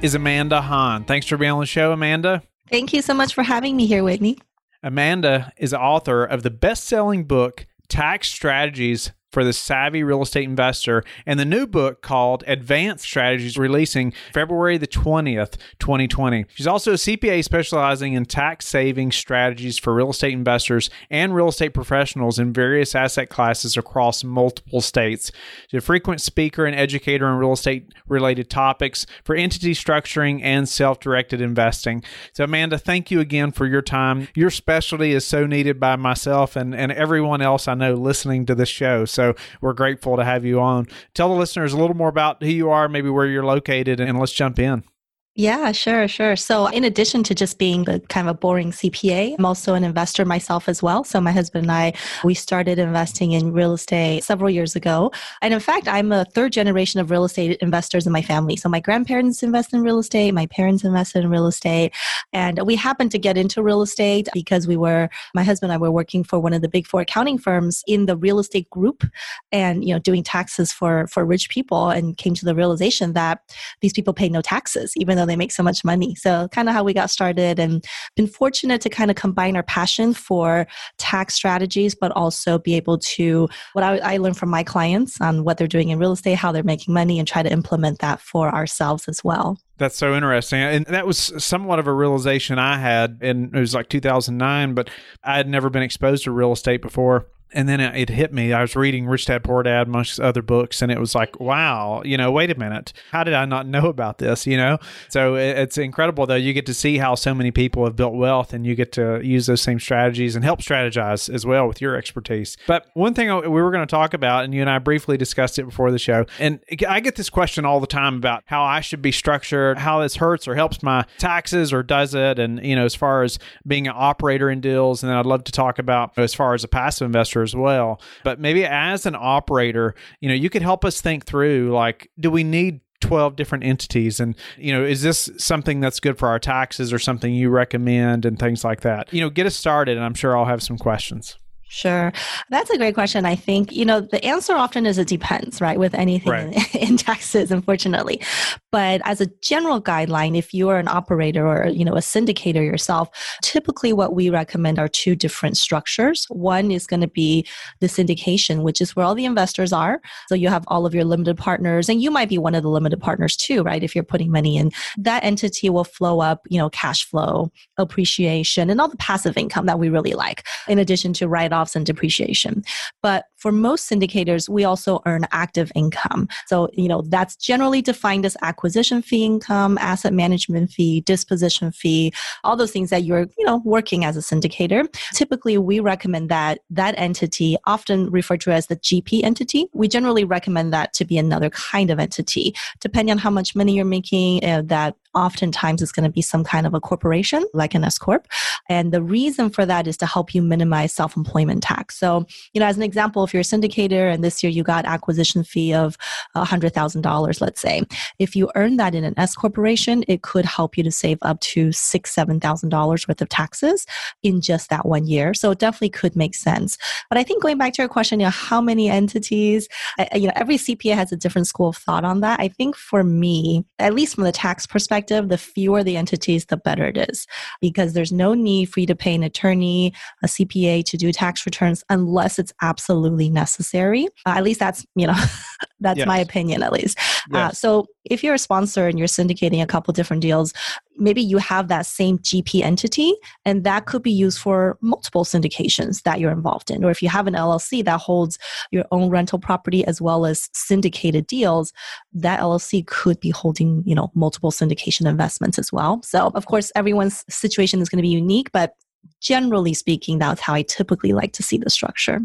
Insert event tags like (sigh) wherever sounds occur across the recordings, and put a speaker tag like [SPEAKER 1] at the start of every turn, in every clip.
[SPEAKER 1] is Amanda Han. Thanks for being on the show, Amanda.
[SPEAKER 2] Thank you so much for having me here, Whitney.
[SPEAKER 1] Amanda is author of the best selling book, Tax Strategies for the savvy real estate investor and the new book called Advanced Strategies releasing February the 20th, 2020. She's also a CPA specializing in tax saving strategies for real estate investors and real estate professionals in various asset classes across multiple states. She's a frequent speaker and educator on real estate related topics for entity structuring and self-directed investing. So Amanda, thank you again for your time. Your specialty is so needed by myself and, and everyone else I know listening to this show. So we're grateful to have you on. Tell the listeners a little more about who you are, maybe where you're located, and let's jump in.
[SPEAKER 2] Yeah, sure, sure. So, in addition to just being the kind of a boring CPA, I'm also an investor myself as well. So, my husband and I, we started investing in real estate several years ago. And in fact, I'm a third generation of real estate investors in my family. So, my grandparents invest in real estate, my parents invested in real estate. And we happened to get into real estate because we were, my husband and I were working for one of the big four accounting firms in the real estate group and, you know, doing taxes for, for rich people and came to the realization that these people pay no taxes, even though they make so much money. So, kind of how we got started and been fortunate to kind of combine our passion for tax strategies, but also be able to, what I, I learned from my clients on what they're doing in real estate, how they're making money, and try to implement that for ourselves as well.
[SPEAKER 1] That's so interesting. And that was somewhat of a realization I had, and it was like 2009, but I had never been exposed to real estate before and then it hit me. I was reading Rich Dad Poor Dad, amongst other books, and it was like, wow, you know, wait a minute, how did I not know about this? You know, so it's incredible though. You get to see how so many people have built wealth, and you get to use those same strategies and help strategize as well with your expertise. But one thing we were going to talk about, and you and I briefly discussed it before the show, and I get this question all the time about how I should be structured, how this hurts or helps my taxes, or does it, and you know, as far as being an operator in deals, and then I'd love to talk about as far as a passive investor as well. But maybe as an operator, you know, you could help us think through like, do we need 12 different entities? And you know is this something that's good for our taxes or something you recommend and things like that? You know get us started and i'm sure i'll have some questions
[SPEAKER 2] Sure. That's a great question. I think, you know, the answer often is it depends, right, with anything right. (laughs) in, in, taxes, unfortunately. But as a general guideline, if you are an operator or, you know, a syndicator yourself, typically what we recommend are two different structures. One is going to be the syndication, which is where all the investors are. So you have all of your limited partners, and you might be one of the limited partners too, right? If you're putting money in, that entity will flow up, you know, cash flow, appreciation, and all the passive income that we really like, in addition to write offs and depreciation. But for most syndicators, we also earn active income. So, you know, that's generally defined as acquisition fee income, asset management fee, disposition fee, all those things that you're, you know, working as a syndicator. Typically, we recommend that that entity, often referred to as the GP entity, we generally recommend that to be another kind of entity, depending on how much money you're making, uh, that oftentimes it's going to be some kind of a corporation like an S corp, and the reason for that is to help you minimize self-employment tax. So, you know, as an example, if you're a syndicator and this year you got acquisition fee of $100,000, let's say, if you earn that in an S corporation, it could help you to save up to six, seven thousand dollars worth of taxes in just that one year. So it definitely could make sense. But I think going back to your question, you know, how many entities? You know, every CPA has a different school of thought on that. I think for me, at least from the tax perspective, the fewer the entities, the better it is, because there's no need for you to pay an attorney, a CPA to do tax returns unless it's absolutely necessary. Uh, at least that's you know (laughs) that's yes. my opinion at least. Uh, yes. Uh, so if you're a sponsor and you're syndicating a couple different deals, maybe you have that same GP entity, and that could be used for multiple syndications that you're involved in. Or if you have an LLC that holds your own rental property as well as syndicated deals, that LLC could be holding, you know, multiple syndication investments as well. So, of course, everyone's situation is going to be unique, but generally speaking, that's how I typically like to see the structure.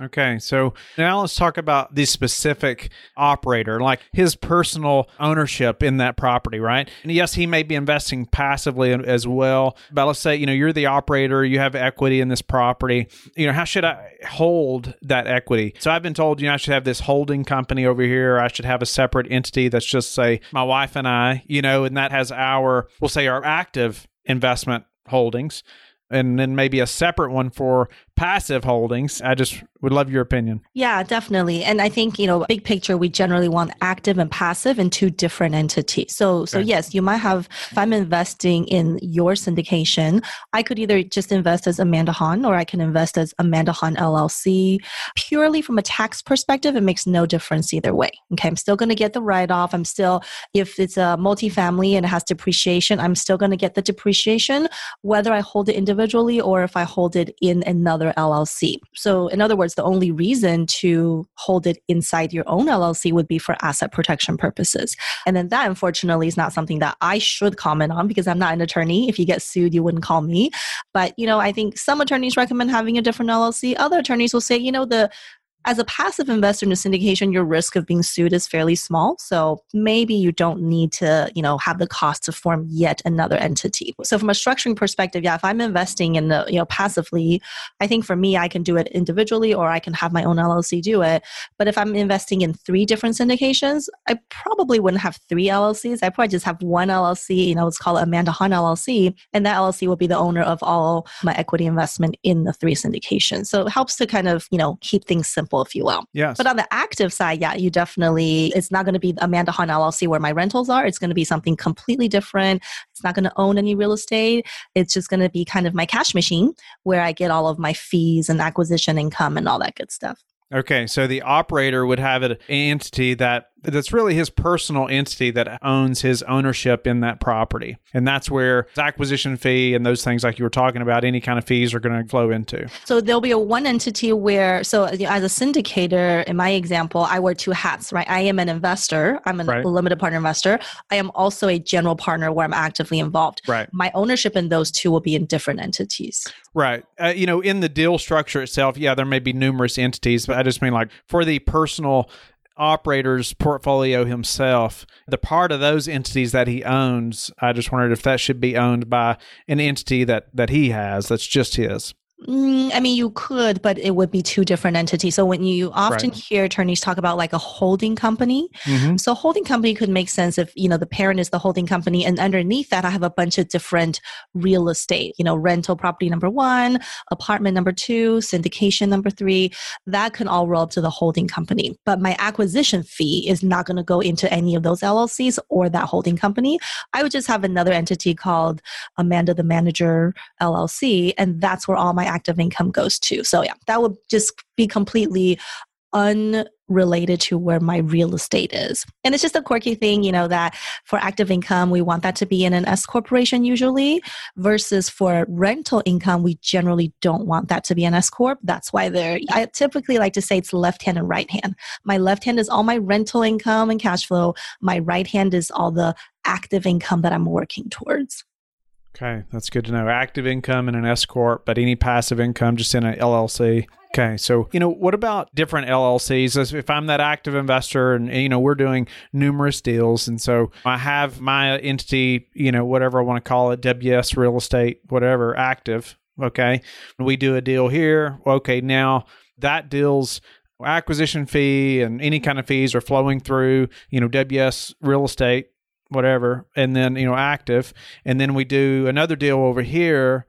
[SPEAKER 1] Okay, so now let's talk about the specific operator, like his personal ownership in that property, right? And yes, he may be investing passively as well, but let's say, you know, you're the operator, you have equity in this property. You know, how should I hold that equity? So I've been told, you know, I should have this holding company over here. I should have a separate entity that's just, say, my wife and I, you know, and that has our, we'll say, our active investment holdings and then maybe a separate one for passive holdings. I just would love your opinion.
[SPEAKER 2] Yeah, definitely. And I think, you know, big picture, we generally want active and passive in two different entities. So, okay. so yes, you might have, if I'm investing in your syndication, I could either just invest as Amanda Han or I can invest as Amanda Han LLC. Purely from a tax perspective, it makes no difference either way. Okay. I'm still going to get the write off. I'm still, if it's a multifamily and it has depreciation, I'm still going to get the depreciation, whether I hold it individually or if I hold it in another LLC. So, in other words, the only reason to hold it inside your own LLC would be for asset protection purposes. And then that, unfortunately, is not something that I should comment on because I'm not an attorney. If you get sued, you wouldn't call me. But, you know, I think some attorneys recommend having a different LLC. Other attorneys will say, you know, the as a passive investor in a syndication, your risk of being sued is fairly small. So maybe you don't need to, you know, have the cost to form yet another entity. So from a structuring perspective, yeah, if I'm investing in the, you know, passively, I think for me, I can do it individually or I can have my own LLC do it. But if I'm investing in three different syndications, I probably wouldn't have three LLCs. I probably just have one LLC, you know, it's called Amanda Han LLC. And that LLC will be the owner of all my equity investment in the three syndications. So it helps to kind of, you know, keep things simple if you will.
[SPEAKER 1] Yes.
[SPEAKER 2] But on the active side, yeah, you definitely, it's not going to be Amanda Han LLC where my rentals are. It's going to be something completely different. It's not going to own any real estate. It's just going to be kind of my cash machine where I get all of my fees and acquisition income and all that good stuff.
[SPEAKER 1] Okay, so the operator would have an entity that that's really his personal entity that owns his ownership in that property. And that's where acquisition fee and those things like you were talking about, any kind of fees are going to flow into.
[SPEAKER 2] So there'll be a one entity where, so as a syndicator, in my example, I wear two hats, right? I am an investor, I'm a right. limited partner investor. I am also a general partner where I'm actively involved.
[SPEAKER 1] Right.
[SPEAKER 2] My ownership in those two will be in different entities.
[SPEAKER 1] Right. Uh, you know, in the deal structure itself, yeah, there may be numerous entities, but I just mean like for the personal operator's portfolio himself, the part of those entities that he owns, I just wondered if that should be owned by an entity that that he has that's just his.
[SPEAKER 2] Mm, I mean, you could, but it would be two different entities. So when you often right. hear attorneys talk about like a holding company, mm-hmm. so holding company could make sense if you know the parent is the holding company, and underneath that I have a bunch of different real estate. You know, rental property number one, apartment number two, syndication number three. That can all roll up to the holding company. But my acquisition fee is not going to go into any of those LLCs or that holding company. I would just have another entity called Amanda the Manager LLC, and that's where all my active income goes to. So yeah, that would just be completely unrelated to where my real estate is. And it's just a quirky thing, you know, that for active income, we want that to be in an S corporation usually, versus for rental income, we generally don't want that to be an S corp. That's why they're, I typically like to say it's left hand and right hand. My left hand is all my rental income and cash flow. My right hand is all the active income that I'm working towards.
[SPEAKER 1] Okay, that's good to know. Active income in an S corp, but any passive income just in an LLC. Okay, so you know what about different LLCs? If I'm that active investor, and you know we're doing numerous deals, and so I have my entity, you know whatever I want to call it, WS Real Estate, whatever, active. Okay, we do a deal here. Okay, now that deal's acquisition fee and any kind of fees are flowing through, you know, WS Real Estate whatever, and then you know active, and then we do another deal over here.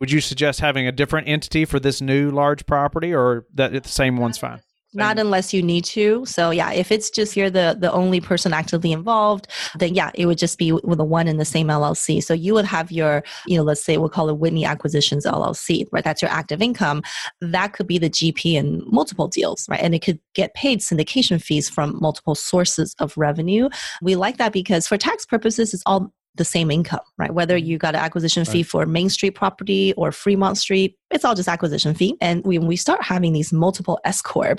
[SPEAKER 1] Would you suggest having a different entity for this new large property, or that the same one's uh, fine?
[SPEAKER 2] Not unless you need to. So yeah if it's just you're the the only person actively involved then yeah it would just be with the one in the same llc so you would have your you know let's say we'll call it whitney acquisitions llc right? That's your active income. That could be the gp in multiple deals right? And it could get paid syndication fees from multiple sources of revenue. We like that because for tax purposes it's all the same income, right? Whether mm-hmm. you got an acquisition fee right. for Main Street property or Fremont Street, it's all just acquisition fee. And when we start having these multiple S corps,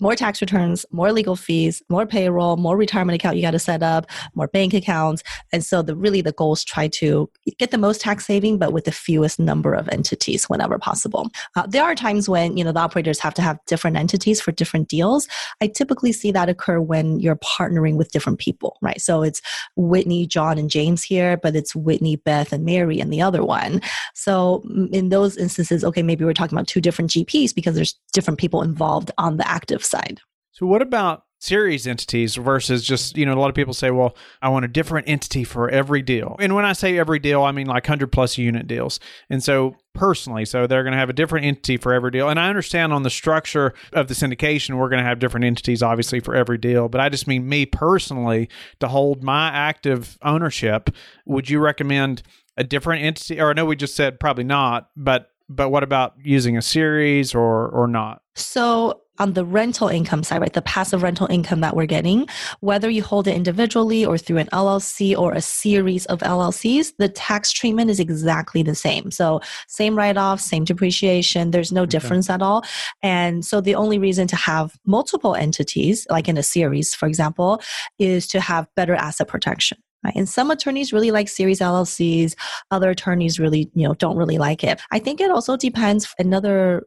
[SPEAKER 2] more tax returns, more legal fees, more payroll, more retirement account you got to set up, more bank accounts. And so the really the goal is try to get the most tax saving, but with the fewest number of entities whenever possible. Uh, there are times when you know the operators have to have different entities for different deals. I typically see that occur when you're partnering with different people, right? So it's Whitney, John, and James here, but it's Whitney, Beth, and Mary and the other one. So in those instances, okay, maybe we're talking about two different GPs because there's different people involved on the active side.
[SPEAKER 1] So, what about series entities versus just, you know, a lot of people say, well, I want a different entity for every deal. And when I say every deal, I mean like 100 plus unit deals. And so, personally, so they're going to have a different entity for every deal. And I understand on the structure of the syndication, we're going to have different entities, obviously, for every deal. But I just mean me personally to hold my active ownership. Would you recommend a different entity? Or I know we just said probably not, but but what about using a series or or not?
[SPEAKER 2] So on the rental income side, right, the passive rental income that we're getting, whether you hold it individually or through an LLC or a series of LLCs, the tax treatment is exactly the same. So, same write off, same depreciation, there's no okay. difference at all. And so, the only reason to have multiple entities, like in a series, for example, is to have better asset protection. Right? And some attorneys really like series LLCs. Other attorneys really, you know, don't really like it. I think it also depends. Another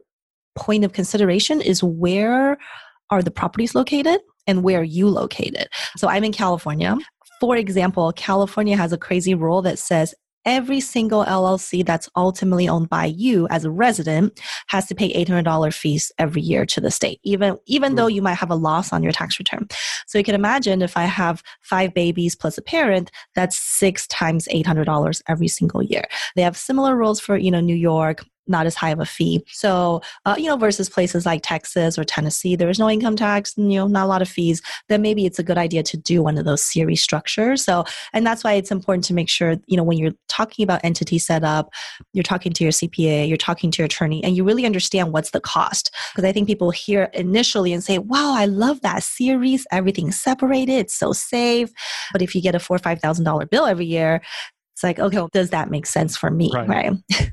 [SPEAKER 2] point of consideration is where are the properties located and where are you located. So I'm in California. For example, California has a crazy rule that says every single LLC that's ultimately owned by you as a resident has to pay $800 fees every year to the state, even, even mm. though you might have a loss on your tax return. So you can imagine if I have five babies plus a parent, that's six times $800 every single year. They have similar rules for, you know, New York, not as high of a fee. So, uh, you know, versus places like Texas or Tennessee, there is no income tax, you know, not a lot of fees, then maybe it's a good idea to do one of those series structures. So, and that's why it's important to make sure, you know, when you're talking about entity setup, you're talking to your CPA, you're talking to your attorney, and you really understand what's the cost. Because I think people hear initially and say, wow, I love that series, everything's separated, it's so safe. But if you get a four or five thousand dollar bill every year, it's like, okay, well, does that make sense for me? Right. right? (laughs)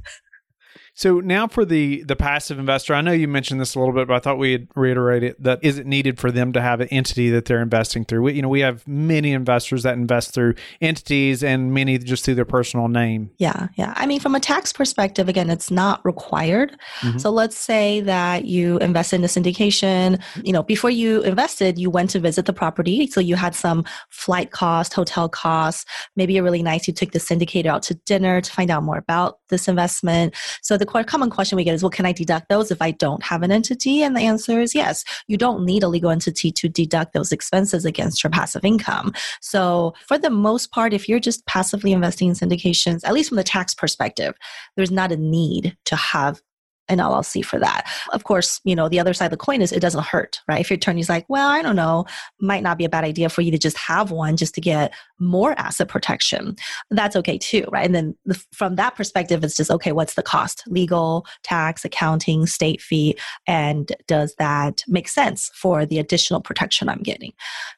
[SPEAKER 1] So now for the the passive investor, I know you mentioned this a little bit, but I thought we'd reiterate it that is it needed for them to have an entity that they're investing through. We, you know, we have many investors that invest through entities and many just through their personal name.
[SPEAKER 2] Yeah, yeah. I mean, from a tax perspective, again, it's not required. Mm-hmm. So let's say that you invest in a syndication. You know, before you invested, you went to visit the property, so you had some flight cost, hotel costs. Maybe you're really nice. You took the syndicator out to dinner to find out more about this investment. So the common question we get is, well, can I deduct those if I don't have an entity? And the answer is yes. You don't need a legal entity to deduct those expenses against your passive income. So for the most part, if you're just passively investing in syndications, at least from the tax perspective, there's not a need to have an LLC for that. Of course, you know, the other side of the coin is it doesn't hurt, right? If your attorney's like, well, I don't know, might not be a bad idea for you to just have one just to get more asset protection. That's okay too, right? And then the, from that perspective, it's just, okay, what's the cost? Legal, tax, accounting, state fee, and does that make sense for the additional protection I'm getting,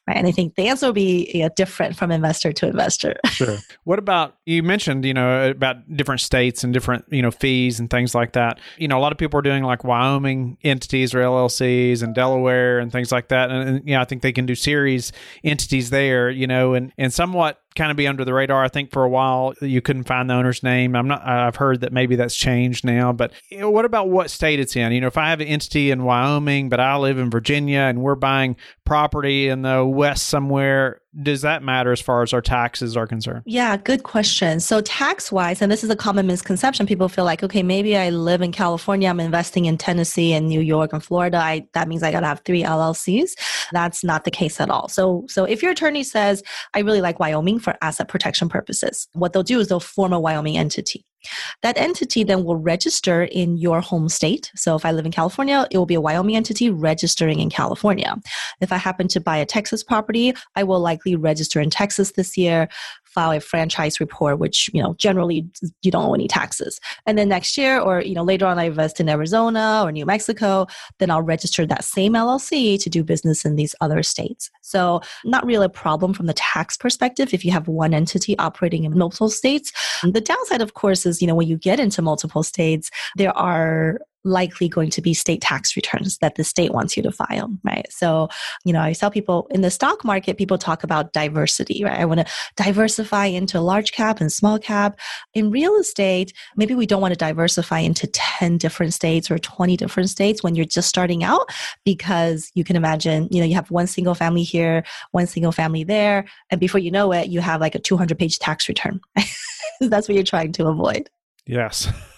[SPEAKER 2] right? And I think the answer will be you know, different from investor to investor. (laughs)
[SPEAKER 1] sure. What about, you mentioned, you know, about different states and different, you know, fees and things like that. You know, lot of people are doing like Wyoming entities or LLCs and Delaware and things like that. And, and yeah, I think they can do series entities there, you know, and, and somewhat kind of be under the radar. I think for a while you couldn't find the owner's name. I'm not. I've heard that maybe that's changed now. But you know, what about what state it's in? You know, if I have an entity in Wyoming, but I live in Virginia, and we're buying property in the west somewhere, does that matter as far as our taxes are concerned?
[SPEAKER 2] Yeah, good question. So tax wise, and this is a common misconception, people feel like, okay, maybe I live in California, I'm investing in Tennessee and New York and Florida. I, that means I got to have three LLCs. That's not the case at all. So, so if your attorney says, I really like Wyoming for asset protection purposes. What they'll do is they'll form a Wyoming entity. That entity then will register in your home state. So if I live in California, it will be a Wyoming entity registering in California. If I happen to buy a Texas property, I will likely register in Texas this year file a franchise report, which, you know, generally you don't owe any taxes. And then next year or, you know, later on I invest in Arizona or New Mexico, then I'll register that same LLC to do business in these other states. So not really a problem from the tax perspective if you have one entity operating in multiple states. The downside, of course, is, you know, when you get into multiple states, there are likely going to be state tax returns that the state wants you to file, right? So, you know, I tell people in the stock market, people talk about diversity, right? I want to diversify into large cap and small cap. In real estate, maybe we don't want to diversify into 10 different states or 20 different states when you're just starting out because you can imagine, you know, you have one single family here, one single family there, and before you know it, you have like a 200 page tax return. (laughs) That's what you're trying to avoid.
[SPEAKER 1] Yes. (laughs)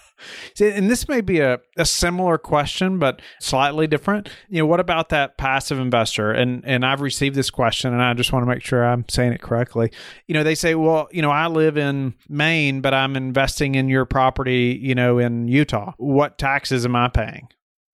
[SPEAKER 1] And this may be a, a similar question, but slightly different. You know, what about that passive investor? And and I've received this question, and I just want to make sure I'm saying it correctly. You know, they say, well, you know, I live in Maine, but I'm investing in your property, you know, in Utah. What taxes am I paying?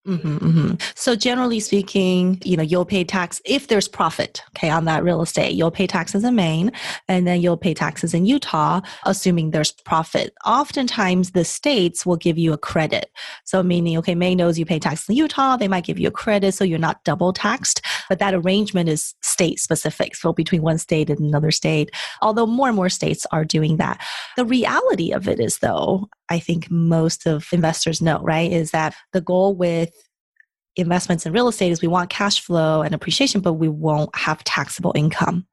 [SPEAKER 2] Mm-hmm, mm-hmm. So generally speaking, you know, you'll pay tax if there's profit, okay, on that real estate. You'll pay taxes in Maine and then you'll pay taxes in Utah, assuming there's profit. Oftentimes the states will give you a credit. So meaning, okay, Maine knows you pay taxes in Utah, they might give you a credit so you're not double taxed. But that arrangement is state specific. So between one state and another state, although more and more states are doing that. The reality of it is though, I think most of investors know, right? Is that the goal with investments in real estate is we want cash flow and appreciation, but we won't have taxable income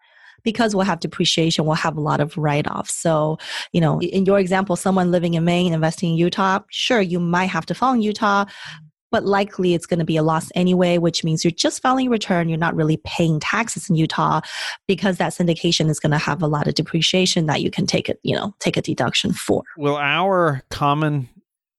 [SPEAKER 2] because we'll have depreciation, we'll have a lot of write offs. So, you know, in your example, someone living in Maine, investing in Utah, sure, you might have to file in Utah, but likely it's going to be a loss anyway, which means you're just filing return. You're not really paying taxes in Utah because that syndication is going to have a lot of depreciation that you can take it, you know, take a deduction for.
[SPEAKER 1] Will our common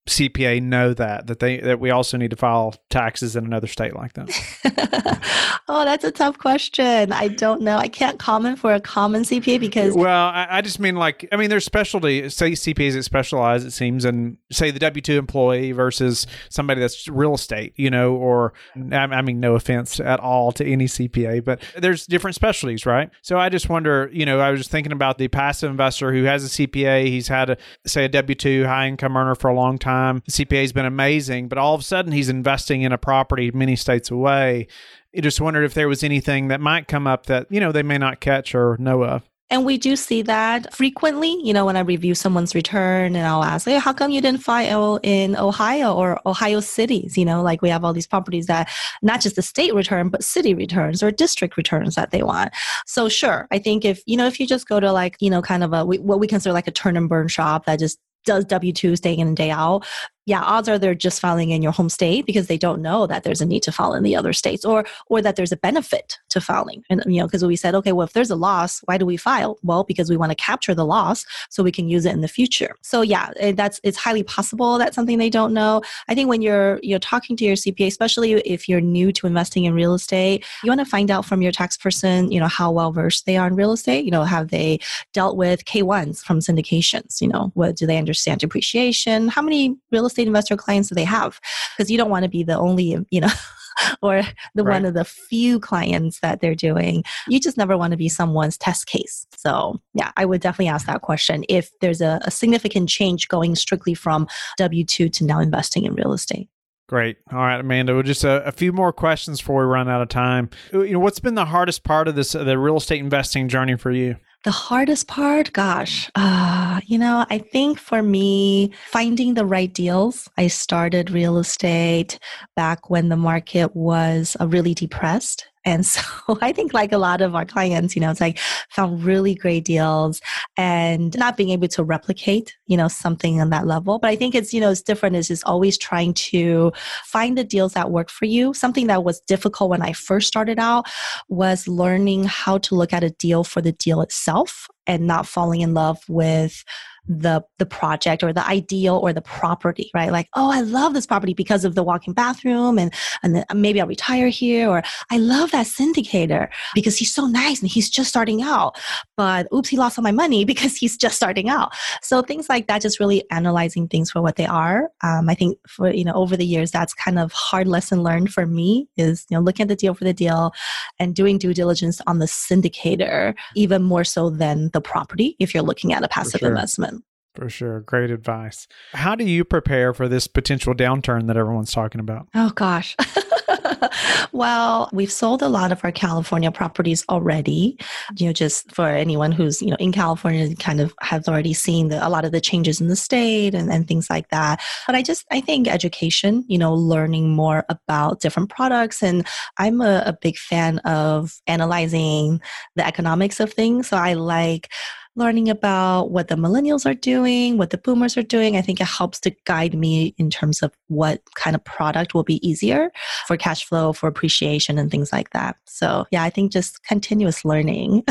[SPEAKER 1] CPA know that that they that we also need to file taxes in another state like that? (laughs)
[SPEAKER 2] oh, that's a tough question. I don't know. I can't comment for a common CPA because
[SPEAKER 1] well, I, I just mean like I mean there's specialty say CPAs that specialize it seems and say the W two employee versus somebody that's real estate, you know, or I mean no offense at all to any CPA, but there's different specialties, right? So I just wonder, you know, I was just thinking about the passive investor who has a CPA, he's had a say a W two high income earner for a long time time. The CPA has been amazing, but all of a sudden he's investing in a property many states away. I just wondered if there was anything that might come up that, you know, they may not catch or know of.
[SPEAKER 2] And we do see that frequently, you know, when I review someone's return and I'll ask, hey, how come you didn't file in Ohio or Ohio cities? You know, like we have all these properties that not just the state return, but city returns or district returns that they want. So sure, I think if, you know, if you just go to like, you know, kind of a, what we consider like a turn and burn shop that just does W 2 day in and day out, yeah, odds are they're just filing in your home state because they don't know that there's a need to file in the other states or or that there's a benefit to filing. And you know, because we said, okay, well, if there's a loss, why do we file? Well, because we want to capture the loss so we can use it in the future. So yeah, eh, that's it's highly possible that's something they don't know. I think when you're you're talking to your CPA, especially if you're new to investing in real estate, you want to find out from your tax person, you know, how well versed they are in real estate. You know, have they dealt with K1s from syndications? You know, what do they understand depreciation? How many real estate investor clients do they have? Because you don't want to be the only, you know, (laughs) or the right. one of the few clients that they're doing. You just never want to be someone's test case. So, yeah, I would definitely ask that question if there's a, a significant change going strictly from W 2 to now investing in real estate.
[SPEAKER 1] Great. All right, Amanda. Well, just a, a, few more questions before we run out of time. You know, what's been the hardest part of this, the real estate investing journey for you?
[SPEAKER 2] The hardest part, gosh, uh, you know, I think for me, finding the right deals. I started real estate back when the market was uh, really depressed. And so (laughs) I think like a lot of our clients, you know, it's like found really great deals and not being able to replicate, you know, something on that level. But I think it's, you know, it's different is just always trying to find the deals that work for you. Something that was difficult when I first started out was learning how to look at a deal for the deal itself and not falling in love with the the project or the ideal or the property right? Like oh i love this property because of the walk-in bathroom and and then maybe i'll retire here or i love that syndicator because he's so nice and he's just starting out. But oops he lost all my money (laughs) because he's just starting out. So things like that just really analyzing things for what they are. Um, i think for you know over the years that's kind of hard lesson learned for me is you know looking at the deal for the deal and doing due diligence on the syndicator even more so than the property if you're looking at a passive sure. investment
[SPEAKER 1] for sure. Great advice. How do you prepare for this potential downturn that everyone's talking about?
[SPEAKER 2] Oh, gosh. (laughs) well, we've sold a lot of our California properties already. You know, just for anyone who's, you know, in California kind of has already seen the, a lot of the changes in the state and, and things like that. But I just, I think education, you know, learning more about different products. And I'm a, a big fan of analyzing the economics of things. So I like, learning about what the millennials are doing, what the boomers are doing. I think it helps to guide me in terms of what kind of product will be easier for cash flow, for appreciation, and things like that. So, yeah, I think just continuous learning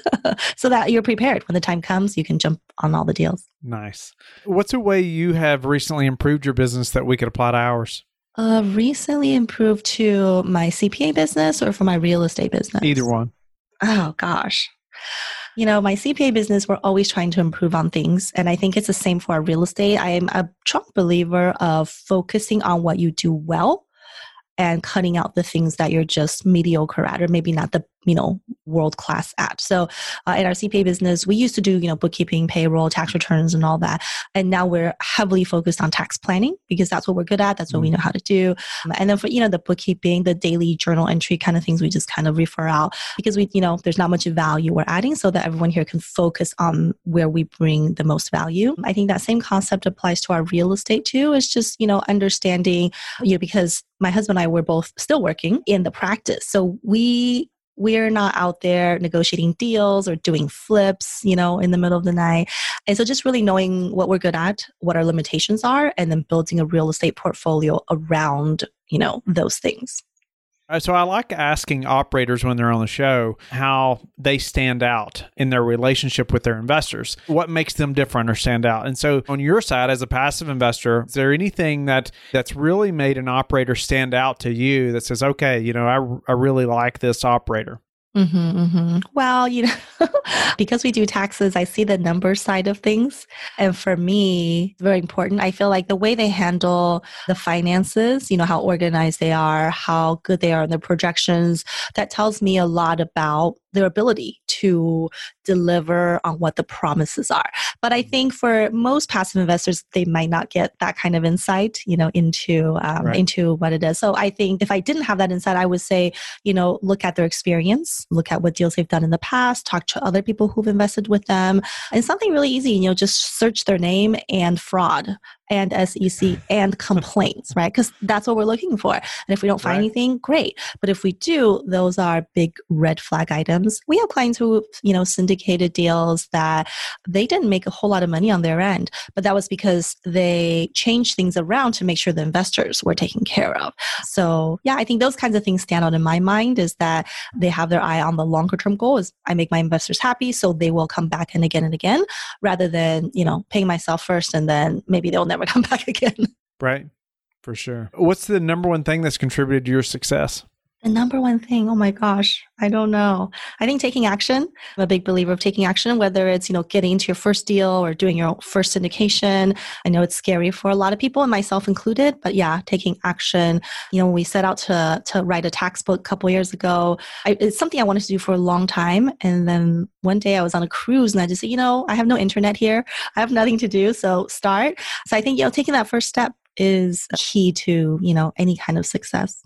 [SPEAKER 2] (laughs) so that you're prepared when the time comes, you can jump on all the deals.
[SPEAKER 1] Nice. What's a way you have recently improved your business that we could apply to ours?
[SPEAKER 2] Uh, recently improved to my CPA business or for my real estate business?
[SPEAKER 1] Either one.
[SPEAKER 2] Oh, gosh you know, my CPA business, we're always trying to improve on things. And I think it's the same for our real estate. I am a strong believer of focusing on what you do well and cutting out the things that you're just mediocre at or maybe not the you know world class at so uh, in our cpa business we used to do you know bookkeeping payroll tax returns and all that. And now we're heavily focused on tax planning because that's what we're good at. That's what mm-hmm. we know how to do. And then for you know the bookkeeping the daily journal entry kind of things we just kind of refer out because we you know there's not much value we're adding so that everyone here can focus on where we bring the most value. I think that same concept applies to our real estate too. It's just you know understanding you know because my husband and i were both still working in the practice. So we we're not out there negotiating deals or doing flips, you know, in the middle of the night. And so just really knowing what we're good at, what our limitations are, and then building a real estate portfolio around, you know, those things.
[SPEAKER 1] Uh, so I like asking operators when they're on the show how they stand out in their relationship with their investors. What makes them different or stand out? And so on your side as a passive investor, is there anything that that's really made an operator stand out to you that says, "Okay, you know, I I really like this operator."
[SPEAKER 2] Mm-hmm, mm-hmm. Well, you know, (laughs) because we do taxes, I see the number side of things. And for me, it's very important. I feel like the way they handle the finances, you know, how organized they are, how good they are in their projections, that tells me a lot about their ability to deliver on what the promises are. But I mm-hmm. think for most passive investors, they might not get that kind of insight, you know, into um, right. into what it is. So I think if I didn't have that insight, I would say, you know, look at their experience, look at what deals they've done in the past, talk to other people who've invested with them, and something really easy, you know, just search their name and fraud and SEC and (laughs) complaints, right? Because that's what we're looking for. And if we don't find right. anything, great. But if we do, those are big red flag items. We have clients who, you know, syndicated deals that they didn't make a whole lot of money on their end, but that was because they changed things around to make sure the investors were taken care of. So yeah, I think those kinds of things stand out in my mind is that they have their eye on the longer term goal is I make my investors happy so they will come back and again and again rather than, you know, paying myself first and then maybe they'll never never come back (laughs) again.
[SPEAKER 1] Right. For sure. What's the number one thing that's contributed to your success?
[SPEAKER 2] The number one thing, oh my gosh, I don't know. I think taking action. I'm a big believer of taking action, whether it's, you know, getting into your first deal or doing your first syndication. I know it's scary for a lot of people and myself included, but yeah, taking action. You know, when we set out to to write a tax book a couple years ago, I, it's something I wanted to do for a long time. And then one day I was on a cruise and I just said, you know, I have no internet here. I have nothing to do. So start. So I think, you know, taking that first step is key to, you know, any kind of success.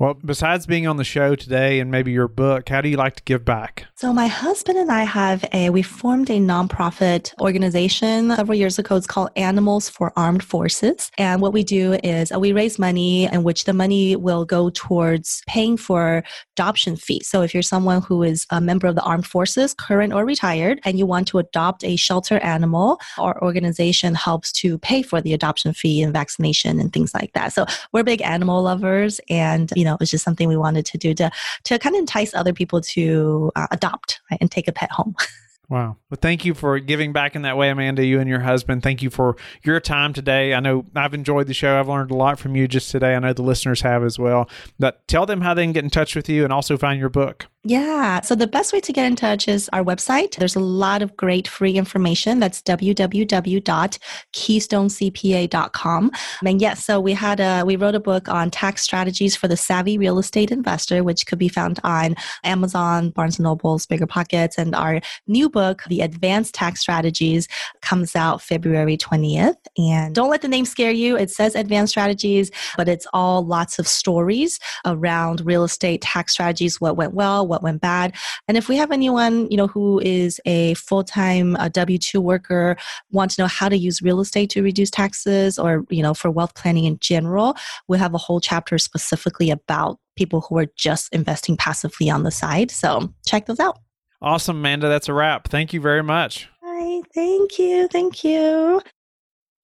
[SPEAKER 1] Well, besides being on the show today and maybe your book, how do you like to give back?
[SPEAKER 2] So, my husband and I have a, we formed a nonprofit organization several years ago. It's called Animals for Armed Forces. And what we do is uh, we raise money in which the money will go towards paying for adoption fees. So, if you're someone who is a member of the armed forces, current or retired, and you want to adopt a shelter animal, our organization helps to pay for the adoption fee and vaccination and things like that. So, we're big animal lovers and, you you know, it was just something we wanted to do to to kind of entice other people to uh, adopt right, and take a pet home. (laughs)
[SPEAKER 1] Wow. Well, thank you for giving back in that way, Amanda, you and your husband. Thank you for your time today. I know I've enjoyed the show. I've learned a lot from you just today. I know the listeners have as well. But tell them how they can get in touch with you and also find your book.
[SPEAKER 2] Yeah. So the best way to get in touch is our website. There's a lot of great free information. That's www.keystonecpa.com. And yes, so we had a we wrote a book on tax strategies for the savvy real estate investor, which could be found on Amazon, Barnes and Nobles, Bigger Pockets, and our new book, The Advanced Tax Strategies, comes out February 20th. And don't let the name scare you. It says advanced strategies, but it's all lots of stories around real estate tax strategies, what went well, what went bad. And if we have anyone, you know, who is a full-time uh, W-2 worker, want to know how to use real estate to reduce taxes or, you know, for wealth planning in general, we have a whole chapter specifically about people who are just investing passively on the side. So check those out.
[SPEAKER 1] Awesome, Amanda. That's a wrap. Thank you very much.
[SPEAKER 2] Hi, thank you. Thank you.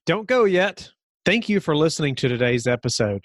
[SPEAKER 1] Don't go yet. Thank you for listening to today's episode.